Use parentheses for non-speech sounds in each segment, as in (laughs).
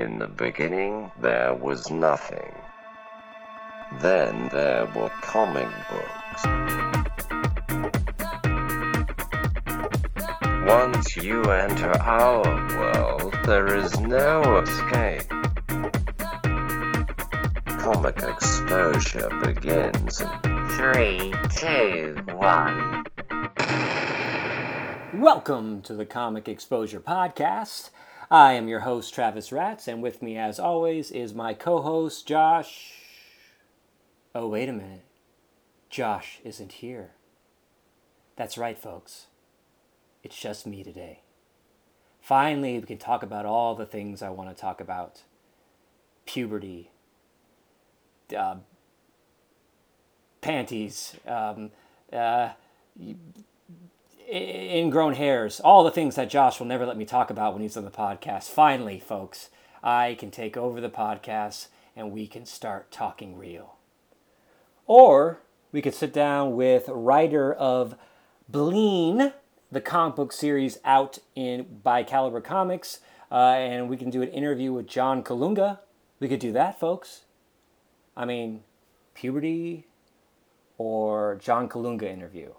In the beginning, there was nothing. Then there were comic books. Once you enter our world, there is no escape. Comic exposure begins in three, two, one. Welcome to the Comic Exposure Podcast. I am your host, Travis Ratz, and with me, as always, is my co host, Josh. Oh, wait a minute. Josh isn't here. That's right, folks. It's just me today. Finally, we can talk about all the things I want to talk about puberty, uh, panties, um, uh, ingrown hairs, all the things that Josh will never let me talk about when he's on the podcast. Finally, folks, I can take over the podcast and we can start talking real. Or we could sit down with writer of Bleen, the comic book series out in by Caliber Comics, uh, and we can do an interview with John Kalunga. We could do that, folks. I mean, puberty or John Kalunga interview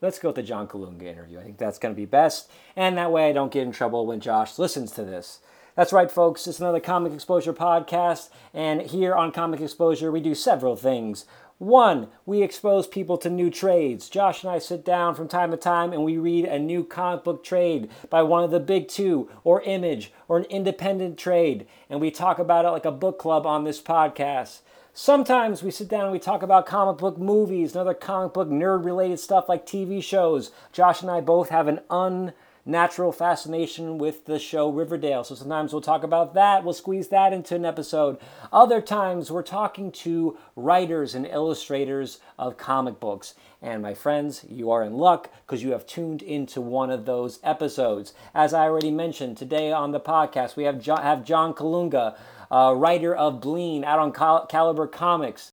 let's go with the John Kalunga interview. I think that's going to be best. And that way I don't get in trouble when Josh listens to this. That's right, folks. It's another Comic Exposure podcast. And here on Comic Exposure, we do several things. One, we expose people to new trades. Josh and I sit down from time to time and we read a new comic book trade by one of the big two, or Image, or an independent trade. And we talk about it like a book club on this podcast. Sometimes we sit down and we talk about comic book movies and other comic book nerd related stuff like TV shows. Josh and I both have an unnatural fascination with the show Riverdale, so sometimes we'll talk about that. We'll squeeze that into an episode. Other times we're talking to writers and illustrators of comic books. And my friends, you are in luck because you have tuned into one of those episodes. As I already mentioned, today on the podcast we have John, have John Kalunga uh, writer of Bleen out on Cal- Caliber Comics.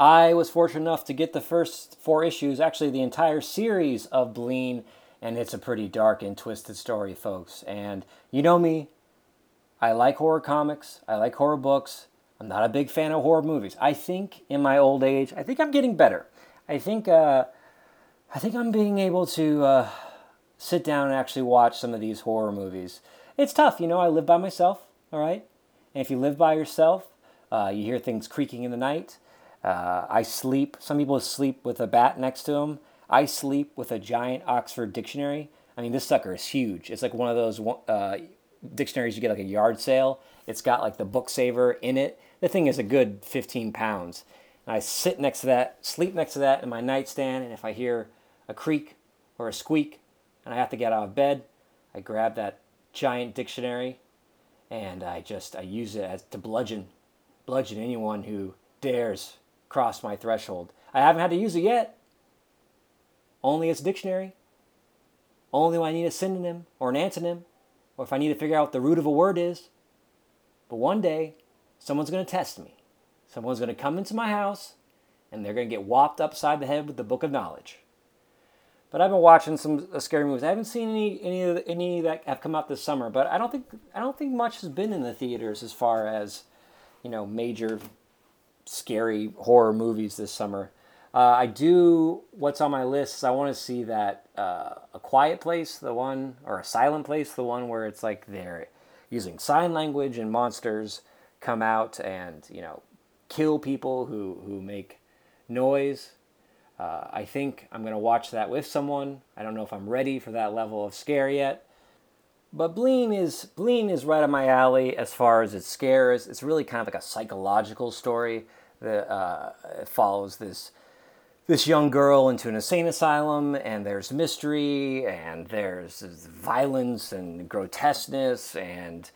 I was fortunate enough to get the first four issues, actually, the entire series of Bleen, and it's a pretty dark and twisted story, folks. And you know me, I like horror comics, I like horror books. I'm not a big fan of horror movies. I think in my old age, I think I'm getting better. I think, uh, I think I'm being able to uh, sit down and actually watch some of these horror movies. It's tough, you know. I live by myself, all right. And if you live by yourself, uh, you hear things creaking in the night. Uh, I sleep. Some people sleep with a bat next to them. I sleep with a giant Oxford dictionary. I mean, this sucker is huge. It's like one of those uh, dictionaries you get like a yard sale. It's got like the book saver in it. The thing is a good 15 pounds. And I sit next to that, sleep next to that in my nightstand, and if I hear a creak or a squeak and I have to get out of bed, I grab that giant dictionary and I just I use it as to bludgeon, bludgeon anyone who dares cross my threshold. I haven't had to use it yet. Only as a dictionary. Only when I need a synonym or an antonym, or if I need to figure out what the root of a word is. But one day, someone's going to test me. Someone's going to come into my house, and they're going to get whopped upside the head with the book of knowledge. But I've been watching some uh, scary movies. I haven't seen any any of any that have come out this summer. But I don't think I don't think much has been in the theaters as far as you know major scary horror movies this summer. Uh, I do. What's on my list is I want to see that uh, a quiet place, the one, or a silent place, the one where it's like they're using sign language and monsters come out and you know kill people who who make noise uh, I think I'm going to watch that with someone. I don't know if I'm ready for that level of scare yet. But Bleen is Bleen is right up my alley as far as it scares. It's really kind of like a psychological story that uh, follows this this young girl into an insane asylum, and there's mystery, and there's violence and grotesqueness, and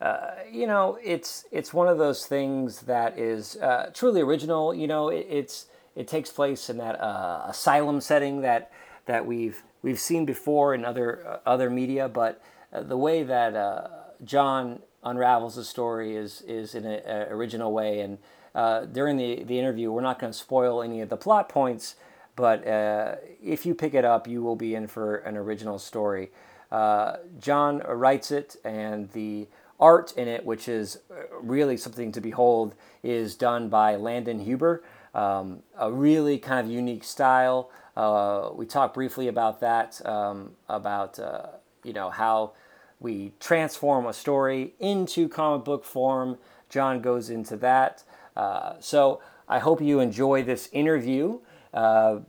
uh, you know, it's it's one of those things that is uh, truly original. You know, it, it's it takes place in that uh, asylum setting that that we've we've seen before in other uh, other media, but uh, the way that uh, John unravels the story is is in an original way. And uh, during the the interview, we're not going to spoil any of the plot points, but uh, if you pick it up, you will be in for an original story. John writes it, and the art in it, which is uh, really something to behold, is done by Landon Huber. Um, a really kind of unique style. Uh, we talked briefly about that, um, about uh, you know how we transform a story into comic book form. John goes into that. Uh, so I hope you enjoy this interview. Uh,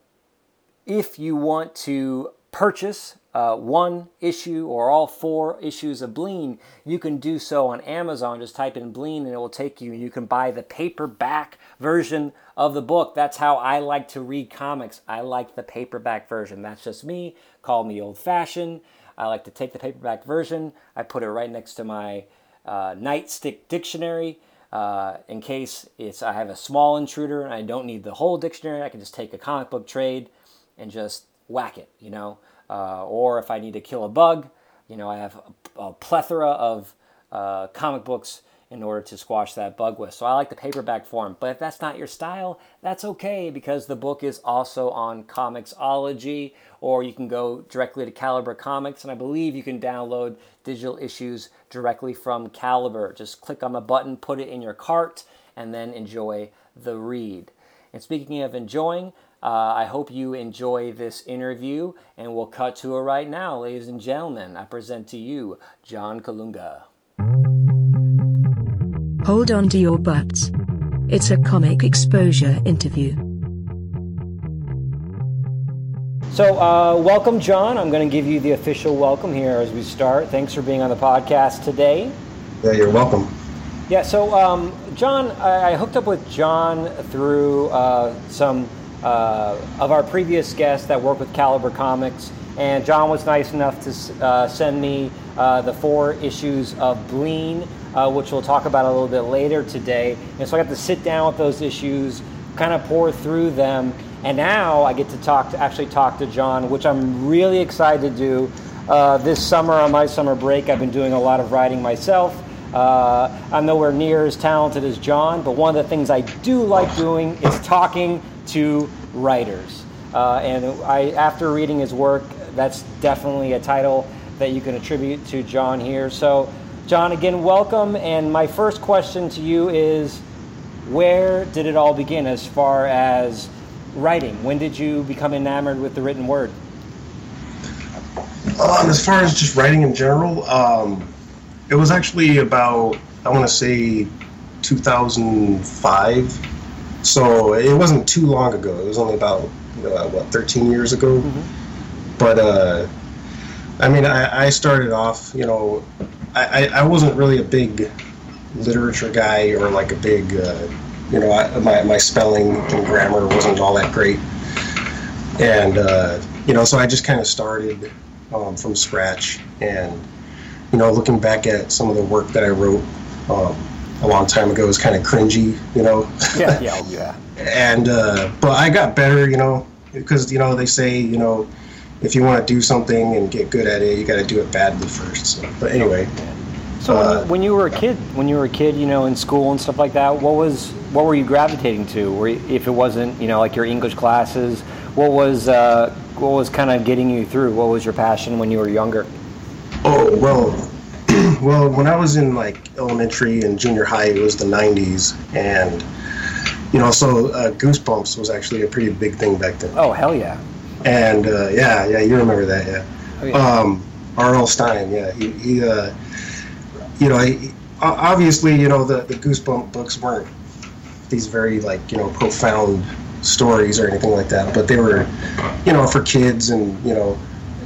if you want to purchase uh, one issue or all four issues of Bleen, you can do so on Amazon. Just type in Bleen and it will take you. and You can buy the paperback version of the book. That's how I like to read comics. I like the paperback version. That's just me. Call me old fashioned. I like to take the paperback version, I put it right next to my uh, nightstick dictionary. Uh, in case it's I have a small intruder and I don't need the whole dictionary, I can just take a comic book trade and just whack it, you know. Uh, or if I need to kill a bug, you know, I have a, a plethora of uh, comic books in order to squash that bug with. So I like the paperback form. But if that's not your style, that's okay because the book is also on Comixology, or you can go directly to Caliber Comics, and I believe you can download digital issues directly from Caliber. Just click on the button, put it in your cart, and then enjoy the read. And speaking of enjoying, uh, I hope you enjoy this interview, and we'll cut to it right now, ladies and gentlemen. I present to you John Kalunga. Hold on to your butts. It's a comic exposure interview. So, uh, welcome, John. I'm going to give you the official welcome here as we start. Thanks for being on the podcast today. Yeah, you're welcome. Yeah, so, um, John, I, I, hooked up with John through uh, some uh, of our previous guests that work with Caliber Comics, and John was nice enough to uh, send me uh, the four issues of Bleen uh, which we'll talk about a little bit later today. And so I got to sit down with those issues, kind of pour through them, and now I get to talk to actually talk to John, which I'm really excited to do. Uh, this summer on my summer break, I've been doing a lot of writing myself. Uh, I'm nowhere near as talented as John, but one of the things I do like doing is talking to writers. Uh, and I, after reading his work, that's definitely a title that you can attribute to John here. So John, again, welcome. And my first question to you is where did it all begin as far as writing? When did you become enamored with the written word? Um, as far as just writing in general, um, it was actually about, I want to say, 2005. So it wasn't too long ago. It was only about, uh, what, 13 years ago? Mm-hmm. But, uh, I mean, I, I started off, you know, I, I wasn't really a big literature guy or like a big, uh, you know, I, my, my spelling and grammar wasn't all that great. And, uh, you know, so I just kind of started um, from scratch. And, you know, looking back at some of the work that I wrote um, a long time ago is kind of cringy, you know? Yeah, (laughs) yeah, yeah. and, uh, but I got better, you know, because, you know, they say, you know, if you want to do something and get good at it, you got to do it badly first. So, but anyway. So uh, when, you, when, you, were a kid, when you were a kid, you know, in school and stuff like that, what was what were you gravitating to? Or if it wasn't, you know, like your English classes, what was uh, what was kind of getting you through? What was your passion when you were younger? Oh well, (clears throat) well, when I was in like elementary and junior high, it was the '90s, and you know, so uh, Goosebumps was actually a pretty big thing back then. Oh hell yeah! and uh, yeah, yeah, you remember that, yeah. Oh, yeah. Um, R.L. Stine, yeah, he, he uh, you know, he, obviously, you know, the the Goosebump books weren't these very like you know profound stories or anything like that, but they were, you know, for kids and you know,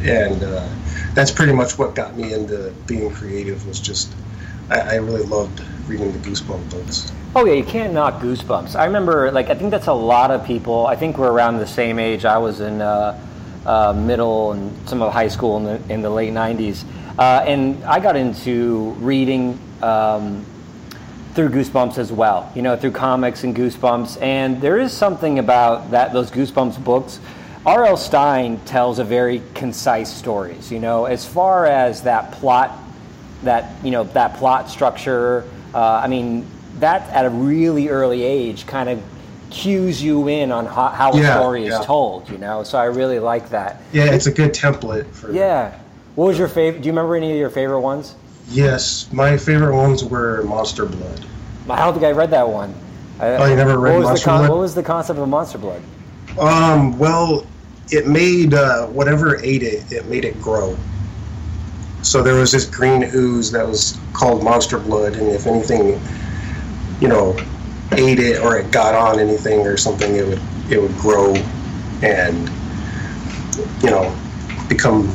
and uh, that's pretty much what got me into being creative was just I, I really loved reading the Goosebump books. Oh yeah, you can't knock Goosebumps. I remember, like, I think that's a lot of people. I think we're around the same age. I was in uh, uh, middle and some of high school in the in the late '90s, uh, and I got into reading um, through Goosebumps as well. You know, through comics and Goosebumps. And there is something about that those Goosebumps books. R.L. Stine tells a very concise stories. You know, as far as that plot, that you know, that plot structure. Uh, I mean, that at a really early age kind of cues you in on how, how a yeah, story yeah. is told, you know. So I really like that. Yeah, it's a good template for. Yeah. What was your favorite? Do you remember any of your favorite ones? Yes, my favorite ones were Monster Blood. I don't think I read that one. I, Oh, you never read what was Monster the con- Blood? What was the concept of Monster Blood? Um, well, it made uh, whatever ate it, it made it grow. So there was this green ooze that was called Monster Blood, and if anything, you know, ate it or it got on anything or something, it would it would grow and you know become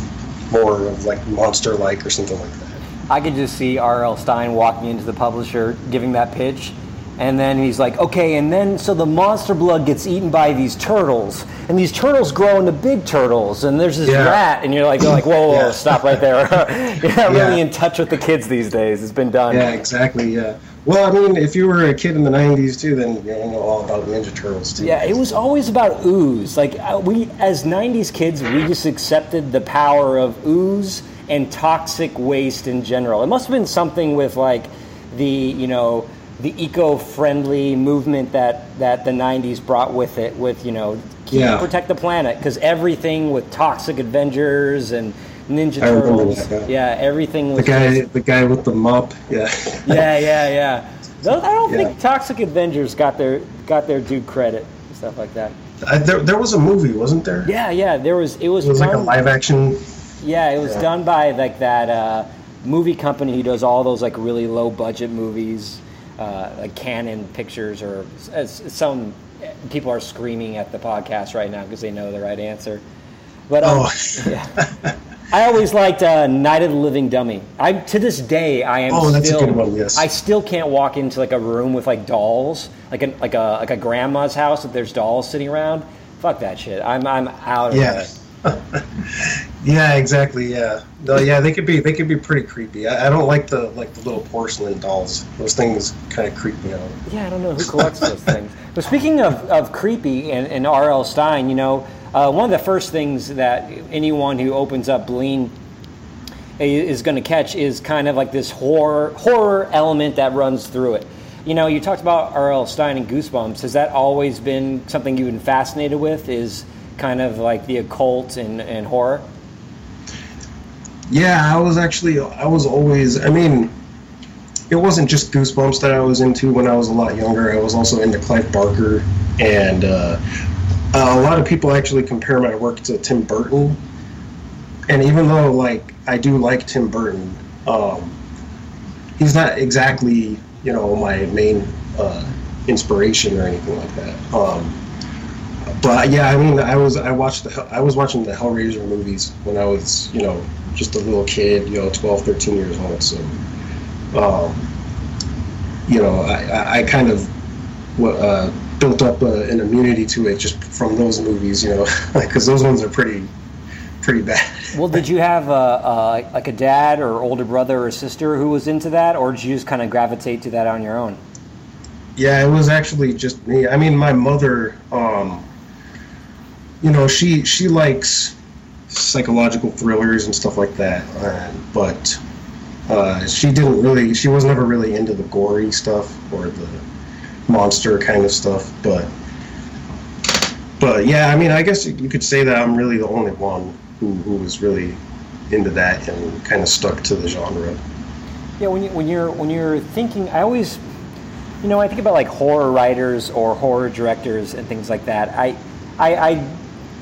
more of like monster-like or something like that. I could just see R.L. Stine walking into the publisher, giving that pitch, and then he's like, "Okay, and then so the monster blood gets eaten by these turtles, and these turtles grow into big turtles, and there's this Yeah. rat, and you're like, you're like, whoa, whoa, whoa, Yeah. stop right there. (laughs) you're not really in touch with the kids these days. It's been done. Yeah, exactly. Yeah. Well, I mean, if you were a kid in the '90s too, then you know all about Ninja Turtles too. Yeah, it was always about ooze. Like uh, we, as '90s kids, we just accepted the power of ooze and toxic waste in general. It must have been something with like the, you know, the eco-friendly movement that that the '90s brought with it. With you know, Yeah. protect the planet because everything with Toxic Avengers and Ninja Turtles. yeah. Yeah, everything The guy, just- the guy with the mop. Yeah. yeah, yeah, yeah. Those, I don't Yeah. think Toxic Avengers got their got their due credit and stuff like that. I, there, there was a movie, wasn't there? Yeah, yeah. There was it was, It was like a live action. yeah, it was Yeah. done by like that uh, movie company who does all those like really low budget movies, uh, like Cannon Pictures or some people are screaming at the podcast right now because they know the right answer. But um, Oh. yeah. (laughs) I always liked uh, Night of the Living Dummy. I to this day I am Oh, that's a still good one, yes. I still can't walk into like a room with like dolls, like a like a like a grandma's house if there's dolls sitting around. Fuck that shit. I'm I'm out of Yeah. it. (laughs) Yeah, exactly. Yeah. No, yeah, they could be they could be pretty creepy. I, I don't like the like the little porcelain dolls. Those things kind of creep me out. Yeah, I don't know who collects those things. But speaking of, of creepy and, and R.L. Stine, you know, uh, one of the first things that anyone who opens up Bleen is going to catch is kind of like this horror horror element that runs through it. You know, you talked about R.L. Stine and Goosebumps. Has that always been something you've been fascinated with? Is kind of like the occult and, and horror? Yeah, I was actually I was always I mean it wasn't just Goosebumps that I was into when I was a lot younger. I was also into Clive Barker and uh, a lot of people actually compare my work to Tim Burton. And even though like I do like Tim Burton, um, he's not exactly, you know, my main uh, inspiration or anything like that. Um, but yeah, I mean, I was I watched the Hell- I was watching the Hellraiser movies when I was you know just a little kid, you know, 12, 13 years old. So, um, you know, I, I, kind of uh, built up uh, an immunity to it just from those movies, you know, (laughs) because those ones are pretty pretty bad. Well, did you have a, a, like a dad or older brother or sister who was into that, or did you just kind of gravitate to that on your own? Yeah, it was actually just me. I mean, my mother, um, you know, she she likes psychological thrillers and stuff like that, uh, but uh, she didn't really. She was never really into the gory stuff or the monster kind of stuff. But but yeah, I mean, I guess you could say that I'm really the only one who who was really into that and kind of stuck to the genre. Yeah, when you when you're when you're thinking, I always, you know, I think about like horror writers or horror directors and things like that. I, I, I,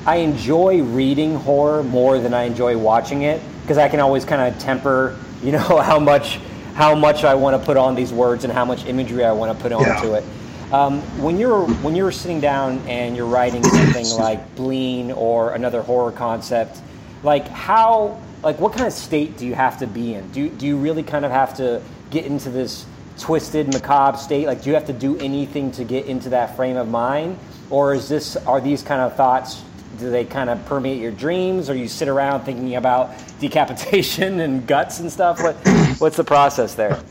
I enjoy reading horror more than I enjoy watching it because I can always kind of temper, you know, (laughs) how much how much I want to put on these words and how much imagery I want to put Yeah. onto it. Um, when you're when you're sitting down and you're writing something (coughs) like Bleen or another horror concept, like how like what kind of state do you have to be in? Do do you really kind of have to get into this twisted macabre state? Like do you have to do anything to get into that frame of mind, or is this are these kind of thoughts? Do they kind of permeate your dreams, or you sit around thinking about (laughs) decapitation and guts and stuff? What what's the process there?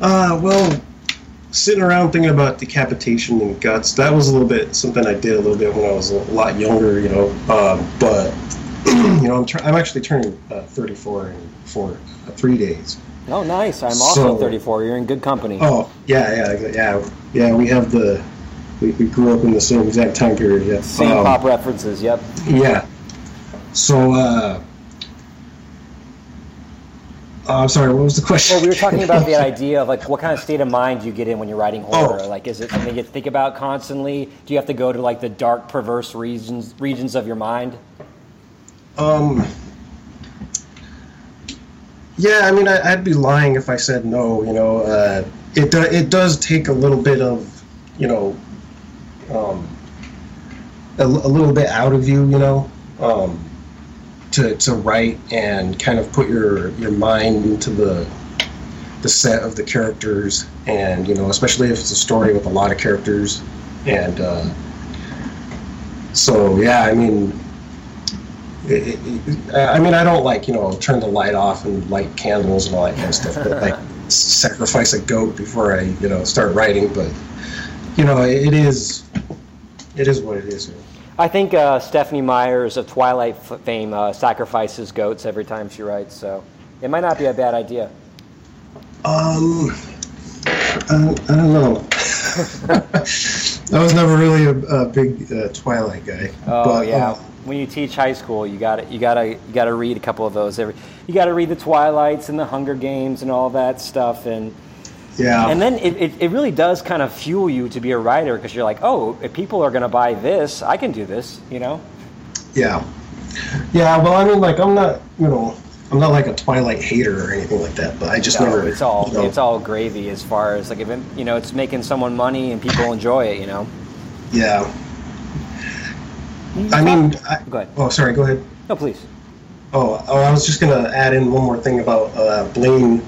Uh, well, sitting around thinking about decapitation and guts, that was a little bit something I did a little bit when I was a lot younger, you know. Um, but, (clears throat) you know, I'm, tr- I'm actually turning uh, 34 in for uh, three days. Oh, nice. I'm also So- 34. You're in good company. Oh, yeah, yeah, yeah. Yeah, we have the, we, we grew up in the same exact time period, yeah. Same Um, pop references. Yep. Yeah. So, uh, Uh, I'm sorry. What was the question? Well, we were talking about the (laughs) idea of like what kind of state of mind do you get in when you're writing horror. Oh. Like, is it something you think about constantly? Do you have to go to like the dark, perverse regions regions of your mind? Um. Yeah, I mean, I, I'd be lying if I said no. You know, uh, it do, it does take a little bit of, you know, um, a, a little bit out of you. You know, um, to to write and kind of put your your mind into the the set of the characters, and you know, especially if it's a story with a lot of characters, and uh, so yeah, I mean it, it- I mean, I don't like you know turn the light off and light candles and all that kind of stuff, but like (laughs) sacrifice a goat before I you know start writing. But you know, it is it is what it is. I think uh, Stephenie Myers of Twilight fame uh, sacrifices goats every time she writes, so it might not be a bad idea. Um, I, I don't know. (laughs) I was never really a, a big uh, Twilight guy. Oh but, yeah. uh, when you teach high school, you got you got to you got to read a couple of those every. You got to read the Twilights and the Hunger Games and all that stuff, and yeah. and then it, it, it really does kind of fuel you to be a writer because you're like, oh, if people are going to buy this, I can do this, you know. Yeah. Yeah, well, I mean, like, I'm not, you know, I'm not like a Twilight hater or anything like that, but I just No, never. it's all you know, it's all gravy as far as like if it, you know it's making someone money and people enjoy it, you know. Yeah. I mean, I, Go ahead. oh, sorry, go ahead. No, please. Oh, oh, I was just gonna add in one more thing about uh, Blaine.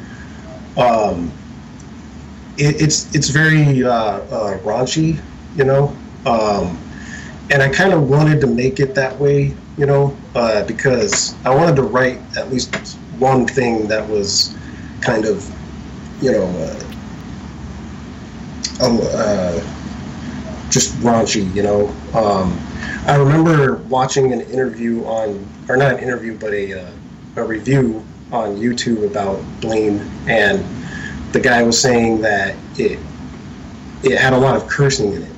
Um, it, it's it's very uh, uh, raunchy, you know, um, and I kind of wanted to make it that way, you know, uh, because I wanted to write at least one thing that was kind of, you know, uh, um, uh, just raunchy, you know. Um, I remember watching an interview on, or not an interview, but a, uh, a review on YouTube about Blaine, and the guy was saying that it it had a lot of cursing in it,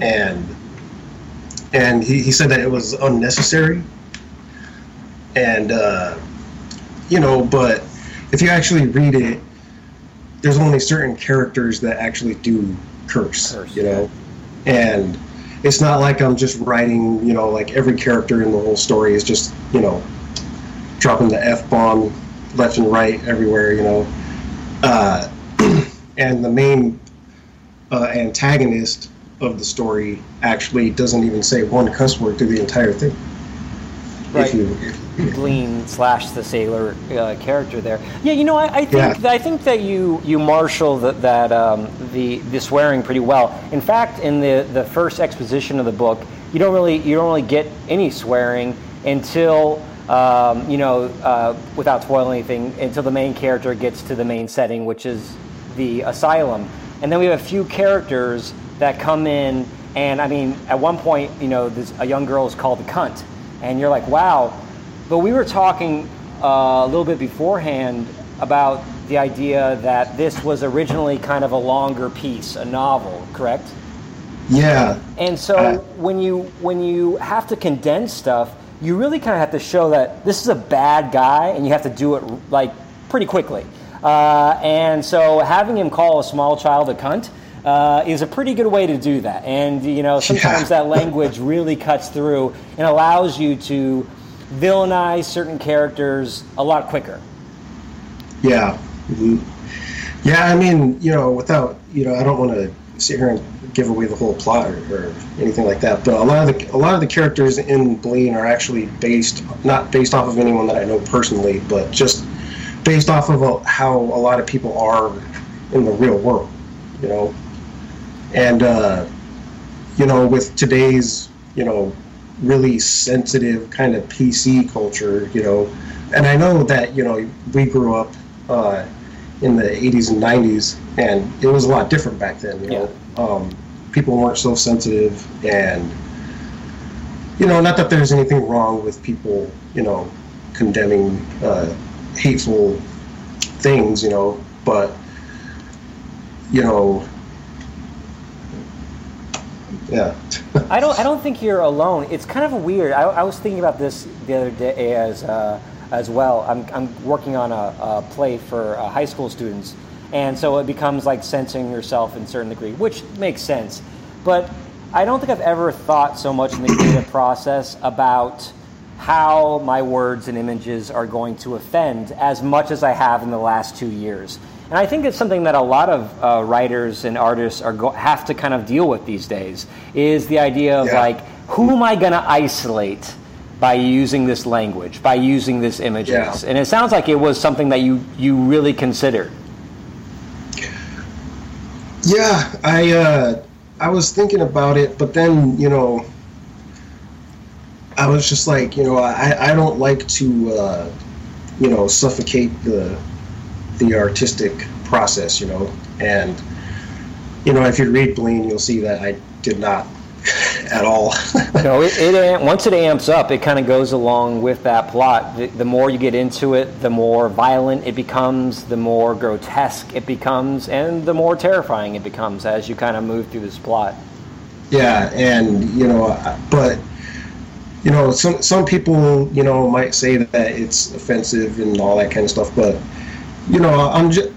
and and he, he said that it was unnecessary, and uh, you know, but if you actually read it, there's only certain characters that actually do curse, Curse, you know, and it's not like I'm just writing, you know, like every character in the whole story is just, you know, dropping the f bomb left and right everywhere, you know, uh, (clears throat) and the main uh, antagonist of the story actually doesn't even say one cuss word through the entire thing. Right. If you, if, Glean slash the sailor uh, character there. Yeah, you know, I, I think Yeah. I think that you you marshal that that um, the the swearing pretty well. In fact, in the the first exposition of the book, you don't really you don't really get any swearing until. Um, you know, uh, without spoiling anything, until the main character gets to the main setting, which is the asylum, and then we have a few characters that come in, and I mean, at one point, you know, this, a young girl is called the cunt, and you're like, wow. But we were talking uh, a little bit beforehand about the idea that this was originally kind of a longer piece, a novel, correct? yeah, And so Uh, when you when you have to condense stuff, you really kind of have to show that this is a bad guy, and you have to do it like pretty quickly. Uh, and so having him call a small child a cunt uh, is a pretty good way to do that. And you know sometimes Yeah. that language really cuts through and allows you to villainize certain characters a lot quicker. Yeah. Mhm. Yeah, I mean, you know, without, you know, I don't want to sit here and give away the whole plot or, or anything like that, but a lot of the a lot of the characters in Blaine are actually based not based off of anyone that I know personally, but just based off of a, how a lot of people are in the real world, you know. And uh, you know, with today's, you know, really sensitive kind of PC culture, you know, and I know that you know we grew up uh, in the 80s and 90s, and it was a lot different back then. You know, um, people weren't so sensitive, and you know, not that there's anything wrong with people, you know, condemning uh, hateful things, you know, but you know, yeah, (laughs) I don't. I don't think you're alone. It's kind of weird. I, I was thinking about this the other day as uh, as well. I'm, I'm working on a, a play for uh, high school students, and so it becomes like censoring yourself in a certain degree, which makes sense. But I don't think I've ever thought so much in the creative process about how my words and images are going to offend as much as I have in the last two years. And I think it's something that a lot of uh, writers and artists are go- have to kind of deal with these days is the idea of Yeah. like, who am I going to isolate by using this language, by using this images? Yeah. And it sounds like it was something that you, you really considered. Yeah, I uh, I was thinking about it, but then you know, I was just like, you know, I, I don't like to, uh, you know, suffocate the the artistic process, you know, and you know, if you read Bleen, you'll see that I did not at all. (laughs) No, it, it once it amps up, it kind of goes along with that plot. The, the more you get into it, the more violent it becomes, the more grotesque it becomes, and the more terrifying it becomes as you kind of move through this plot. Yeah, and you know, but you know, some some people you know might say that it's offensive and all that kind of stuff, but you know, I'm just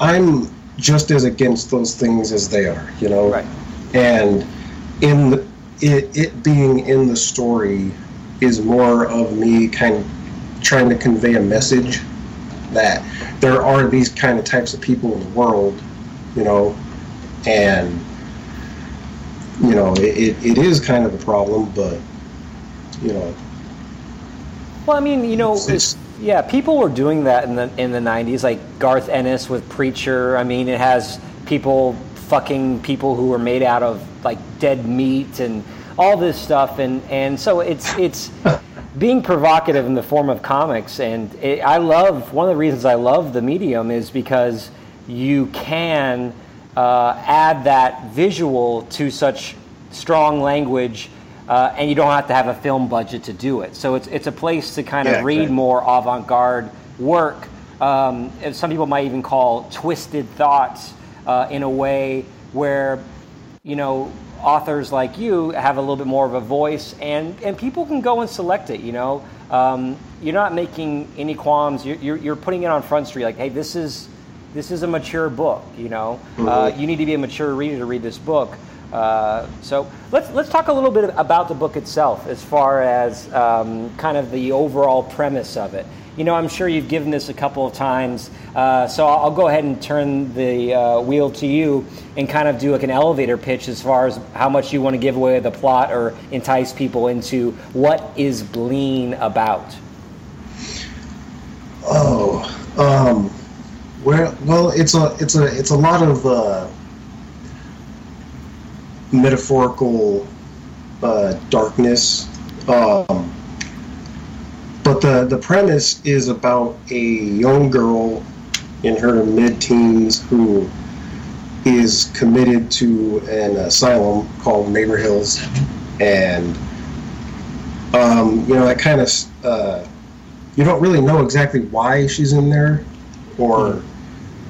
I'm just as against those things as they are, you know, Right. and in the, it it being in the story is more of me kind of trying to convey a message that there are these kind of types of people in the world, you know, and you know, it, it, is kind of a problem, but you know, Well, I mean, you know, It's- it's- yeah, people were doing that in the in the '90s, like Garth Ennis with Preacher. I mean, it has people fucking people who are made out of like dead meat and all this stuff, and and so it's it's (laughs) being provocative in the form of comics. And it, I love one of the reasons I love the medium is because you can uh, add that visual to such strong language. Uh, and you don't have to have a film budget to do it. So it's, it's a place to kind of Yeah, read more avant garde work. Um, and some people might even call twisted thoughts uh, in a way where, you know, authors like you have a little bit more of a voice and, and people can go and select it, you know. Um, you're not making any qualms. You're, you're, you're putting it on Front Street like, hey, this is, this is a mature book, you know. Uh, you need to be a mature reader to read this book. Uh, so let's let's talk a little bit about the book itself, as far as um, kind of the overall premise of it. You know, I'm sure you've given this a couple of times, uh, so I'll, go ahead and turn the uh, wheel to you and kind of do like an elevator pitch as far as how much you want to give away the plot or entice people into what is Bleen about. oh, um? Well, it's a it's a it's a lot of uh, metaphorical uh, darkness. Um, the the premise is about a young girl in her mid-teens who is committed to an asylum called Neighbor Hills, and um, you know that kind of uh, you don't really know exactly why she's in there or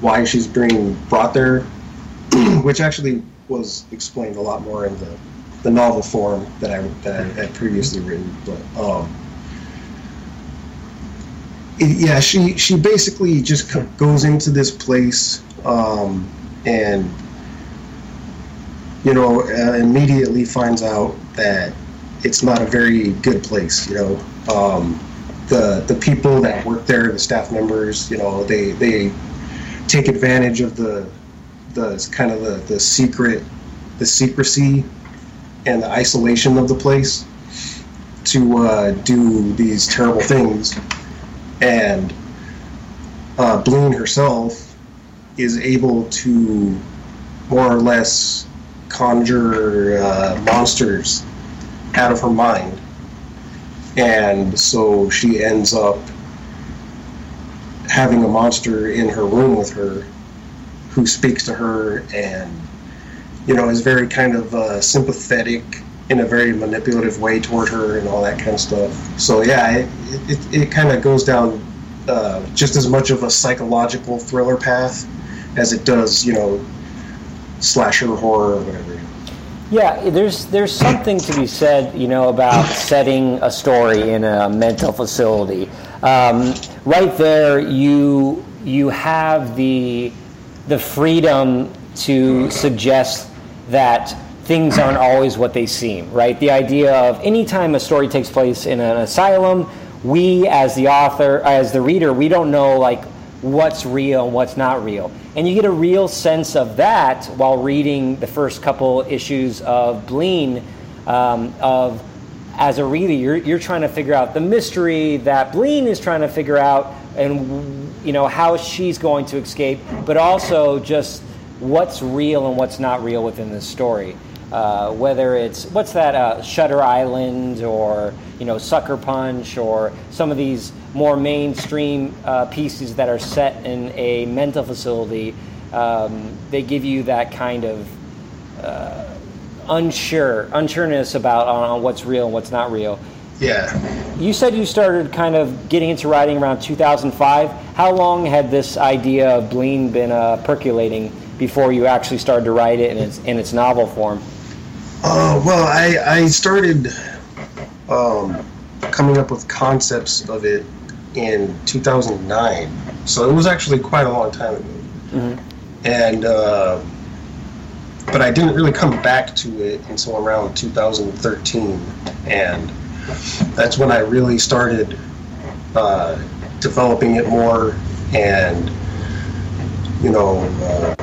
why she's being brought there, (clears throat) which actually was explained a lot more in the, the novel form that I that I had previously written. But um, yeah, she she basically just goes into this place um, and you know uh, immediately finds out that it's not a very good place. You know. Um, the the people that work there, the staff members, you know, they they take advantage of the the kind of the, the secret the secrecy and the isolation of the place to uh, do these terrible things. And uh, Bloom herself is able to more or less conjure uh, monsters out of her mind. And so she ends up having a monster in her room with her who speaks to her and you know is very kind of uh, sympathetic in a very manipulative way toward her and all that kind of stuff so yeah it, it, it kind of goes down uh, just as much of a psychological thriller path as it does you know slasher horror or whatever Yeah, there's there's something to be said, you know, about setting a story in a mental facility. Um, right there, you you have the the freedom to suggest that things aren't always what they seem. Right, the idea of anytime a story takes place in an asylum, we as the author, as the reader, we don't know like what's real and what's not real. And you get a real sense of that while reading the first couple issues of Bleen. Um, of as a reader, you're, you're trying to figure out the mystery that Bleen is trying to figure out, and you know how she's going to escape, but also just what's real and what's not real within this story. Uh, whether it's what's that uh, Shutter Island or you know Sucker Punch or some of these more mainstream uh, pieces that are set in a mental facility, um, they give you that kind of uh, unsure, unsureness about on, on what's real and what's not real. Yeah. You said you started kind of getting into writing around 2005. How long had this idea of Bleen been uh, percolating before you actually started to write it in its, in its novel form? Uh, well, I, I started um, coming up with concepts of it in 2009. So it was actually quite a long time ago. Mm-hmm. And, uh, but I didn't really come back to it until around 2013. And that's when I really started uh, developing it more and, you know, uh,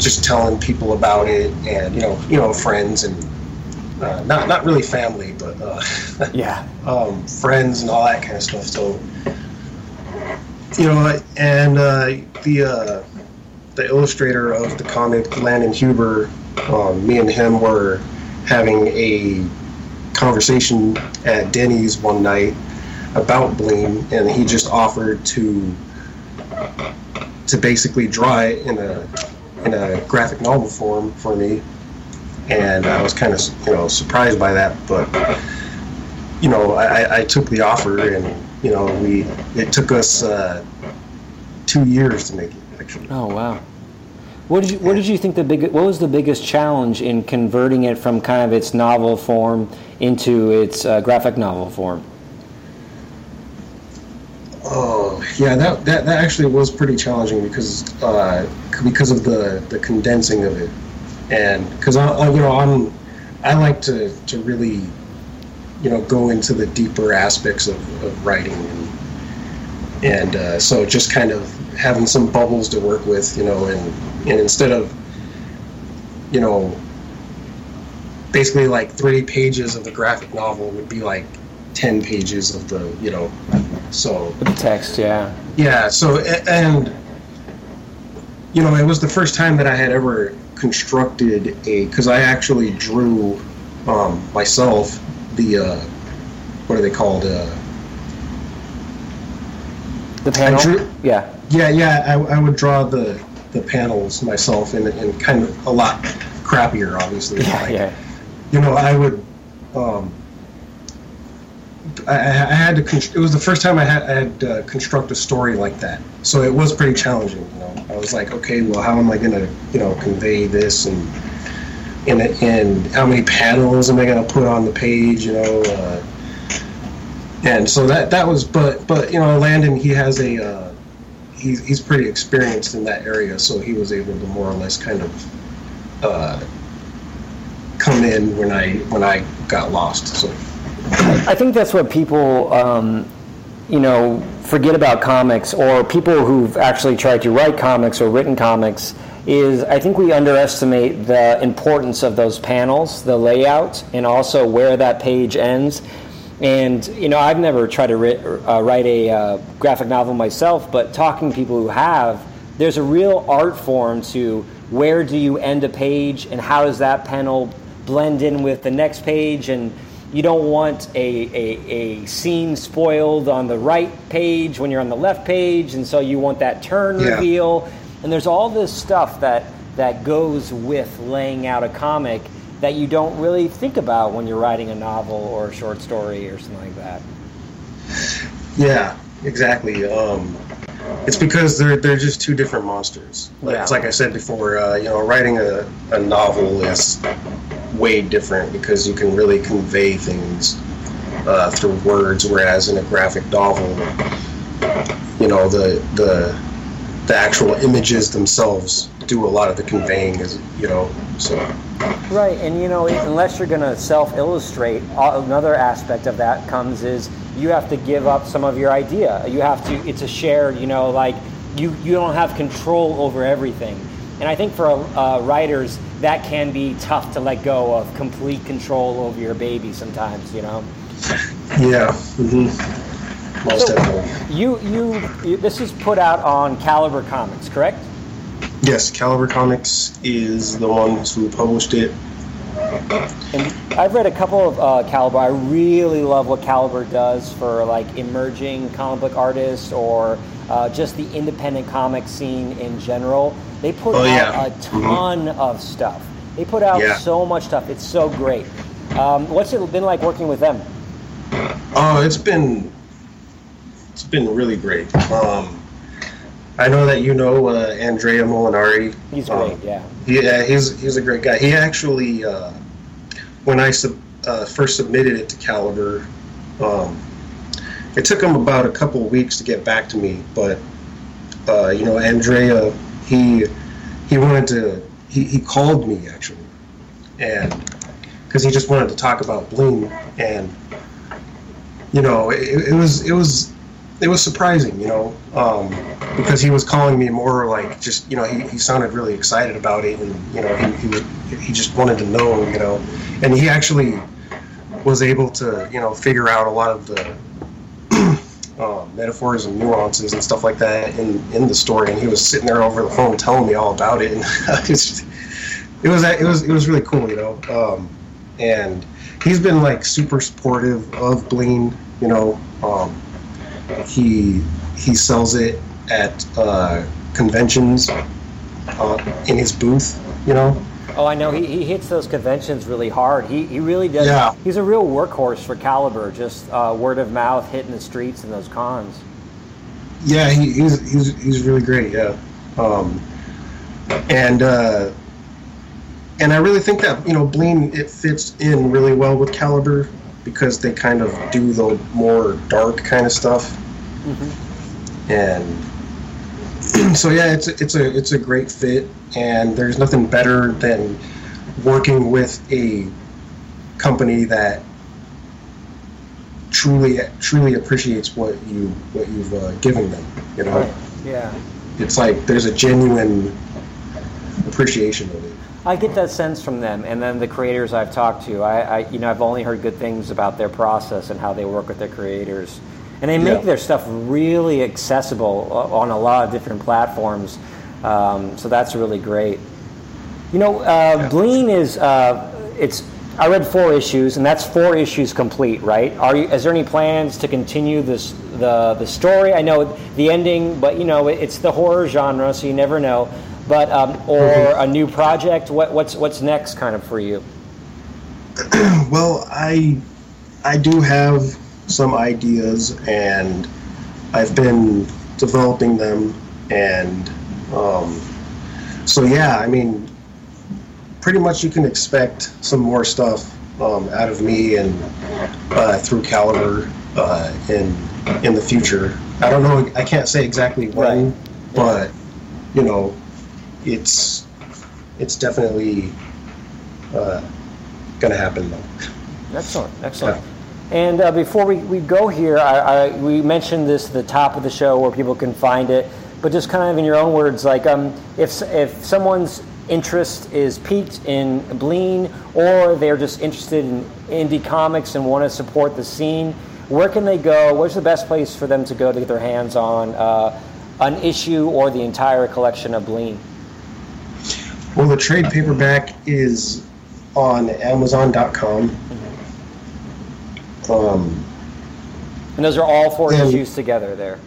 just telling people about it and, you know, you know, friends and uh, not not really family, but uh, (laughs) Yeah. um, friends and all that kind of stuff. So, you know, and uh, the uh, the illustrator of the comic, Landon Huber, um, me and him were having a conversation at Denny's one night about Bleen, and he just offered to to basically draw it in a in a graphic novel form for me, and I was kind of you know surprised by that, but you know I, I took the offer, and you know we it took us uh, two years to make it actually. Oh wow. What did you What did you think the big What was the biggest challenge in converting it from kind of its novel form into its uh, graphic novel form? Oh yeah, that, that that actually was pretty challenging because uh, because of the the condensing of it, and because I, I you know I'm I like to to really you know go into the deeper aspects of, of writing and and uh, so just kind of having some bubbles to work with you know and and instead of you know basically like three pages of the graphic novel would be like 10 pages of the you know so The text, yeah. yeah so and you know it was the first time that i had ever constructed a because i actually drew um, myself the uh, what are they called uh, The panel. drew- yeah. yeah yeah I, I would draw the the panels myself and, and kind of a lot crappier obviously Yeah. Like, Yeah. you know, I would. Um, I, I had to. It was the first time I had, I had to construct a story like that, so it was pretty challenging. You know, I was like, okay, well, how am I going to, you know, convey this and and and how many panels am I going to put on the page? You know, uh, and so that that was. But but you know, Landon, he has a. Uh, he's he's pretty experienced in that area, so he was able to more or less kind of. Uh, come in when I when I got lost. So I think that's what people, um, you know, forget about comics, or people who've actually tried to write comics or written comics. Is I think we underestimate the importance of those panels, the layout, and also where that page ends. And you know, I've never tried to write, uh, write a uh, graphic novel myself, but talking to people who have, there's a real art form to where do you end a page and how does that panel blend in with the next page and you don't want a, a, a scene spoiled on the right page when you're on the left page and so you want that turn Yeah. reveal and there's all this stuff that that goes with laying out a comic that you don't really think about when you're writing a novel or a short story or something like that yeah, exactly. Um, it's because they're they're just two different monsters. Like, Yeah. It's like I said before. Uh, you know, writing a, a novel is way different because you can really convey things uh, through words, whereas in a graphic novel, you know, the the the actual images themselves do a lot of the conveying, as you know. So Right, and you know, unless you're going to self-illustrate, another aspect of that comes is you have to give up some of your idea. You have to. It's a shared. You know, like you you don't have control over everything, and I think for uh, writers that can be tough to let go of complete control over your baby sometimes. You know. yeah, Mm-hmm. most So- definitely. You, you you this is put out on Caliber Comics, correct? Yes, Caliber Comics is the ones who published it. And I've read a couple of uh, Caliber. I really love what Caliber does for like emerging comic book artists or uh, just the independent comic scene in general. They put Oh, out yeah. a ton of stuff. They put out Yeah. so much stuff. It's so great. Um, what's it been like working with them? Oh, it's been it's been really great. Um, I know that you know uh, Andrea Molinari. He's Um, great. Yeah. Yeah, he's he's a great guy. He actually, uh, when I sub, uh, first submitted it to Caliber, um, it took him about a couple of weeks to get back to me. But uh, you know, Andrea, he he wanted to. He, he called me actually, and because he just wanted to talk about Bleen, and you know, it, it was it was it was surprising, you know, um, because he was calling me more like just, you know, he, he sounded really excited about it, and you know, he, he he just wanted to know, you know, and he actually was able to, you know, figure out a lot of the (clears throat) um, metaphors and nuances and stuff like that in in the story, and he was sitting there over the phone telling me all about it, (laughs) and it was it was it was really cool, you know, um, and he's been like super supportive of Bleen, you know. Um, he he sells it at uh, conventions uh, in his booth. You know. Oh, I know. He, he hits those conventions really hard. He, he really does. Yeah. He's a real workhorse for Caliber. Just uh, word of mouth, hitting the streets and those cons. Yeah, he, he's he's he's really great. Yeah, um, and uh, and I really think that you know Bleen it fits in really well with Caliber because they kind of do the more dark kind of stuff, and (clears throat) so yeah, it's a, it's a it's a great fit, and there's nothing better than working with a company that truly truly appreciates what you what you've uh, given them. You know, Yeah. it's like there's a genuine appreciation of it. I get that sense from them, and then the creators I've talked to. I, I you know, I've only heard good things about their process and how they work with their creators, and they make Yeah. their stuff really accessible on a lot of different platforms. Um, so that's really great. You know, uh, Bleen is uh, it's. I read four issues, and that's four issues complete, right? Are you? Is there any plans to continue this the the story? I know the ending, but you know, it's the horror genre, so you never know. But um, or a new project? What, what's what's next, kind of for you? (clears throat) Well, I I do have some ideas, and I've been developing them, and um, so yeah, I mean, pretty much you can expect some more stuff um, out of me and uh, through Caliber uh, in in the future. I don't know. I can't say exactly when, Right. but you know, it's it's definitely uh, gonna happen though. Excellent, excellent. And uh, before we, we go here, I, I, we mentioned this at the top of the show where people can find it, but just kind of in your own words, like um, if, if someone's interest is piqued in Bleen or they're just interested in indie comics and want to support the scene, where can they go? Where's the best place for them to go to get their hands on uh, an issue or the entire collection of Bleen? Well, the trade paperback is on Amazon.com. Um, And those are all four And- issues together there.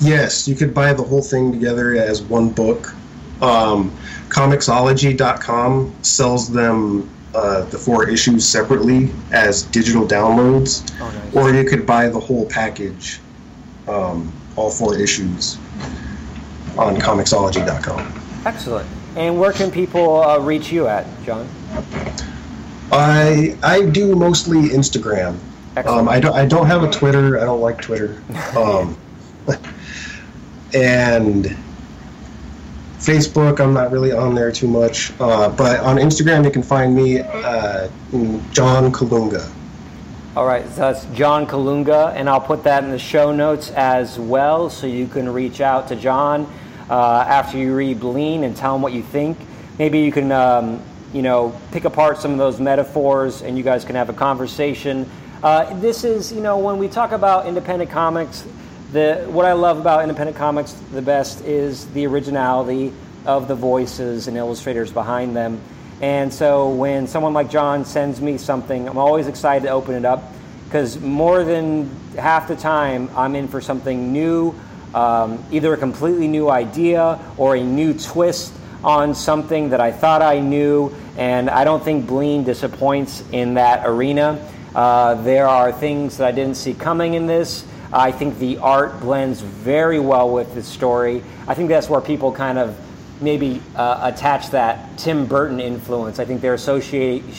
yes, you could buy the whole thing together as one book. Um, Comixology.com sells them uh, the four issues separately as digital downloads, Oh, nice. or you could buy the whole package, um, all four issues, on Comixology.com. Excellent. And where can people uh, reach you at, John? I I do mostly Instagram. Um, I don't I don't have a Twitter. I don't like Twitter. (laughs) Um, and Facebook, I'm not really on there too much. Uh, but on Instagram, you can find me, uh, John Kalunga. All right, so that's John Kalunga, and I'll put that in the show notes as well, so you can reach out to John uh, after you read Bleen and tell them what you think. Maybe you can, um, you know, pick apart some of those metaphors, and you guys can have a conversation. Uh, this is, you know, when we talk about independent comics, the what I love about independent comics the best is the originality of the voices and illustrators behind them. And so when someone like John sends me something, I'm always excited to open it up because more than half the time I'm in for something new, um, either a completely new idea or a new twist on something that I thought I knew. And I don't think Bleen disappoints in that arena. Uh, there are things that I didn't see coming in this. I think the art blends very well with the story. I think that's where people kind of maybe uh, attach that Tim Burton influence. I think they're associating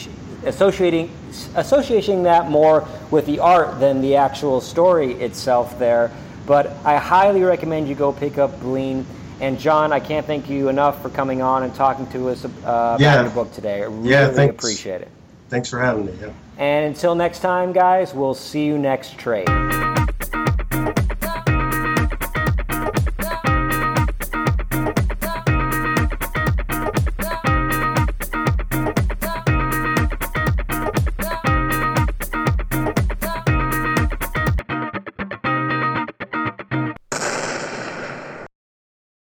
associating associating that more with the art than the actual story itself there. But I highly recommend you go pick up Bleen. And John, I can't thank you enough for coming on and talking to us uh, about Yeah. your book today. I really Yeah, thanks. appreciate it. Thanks for having me. Yeah. And until next time, guys, we'll see you next trade.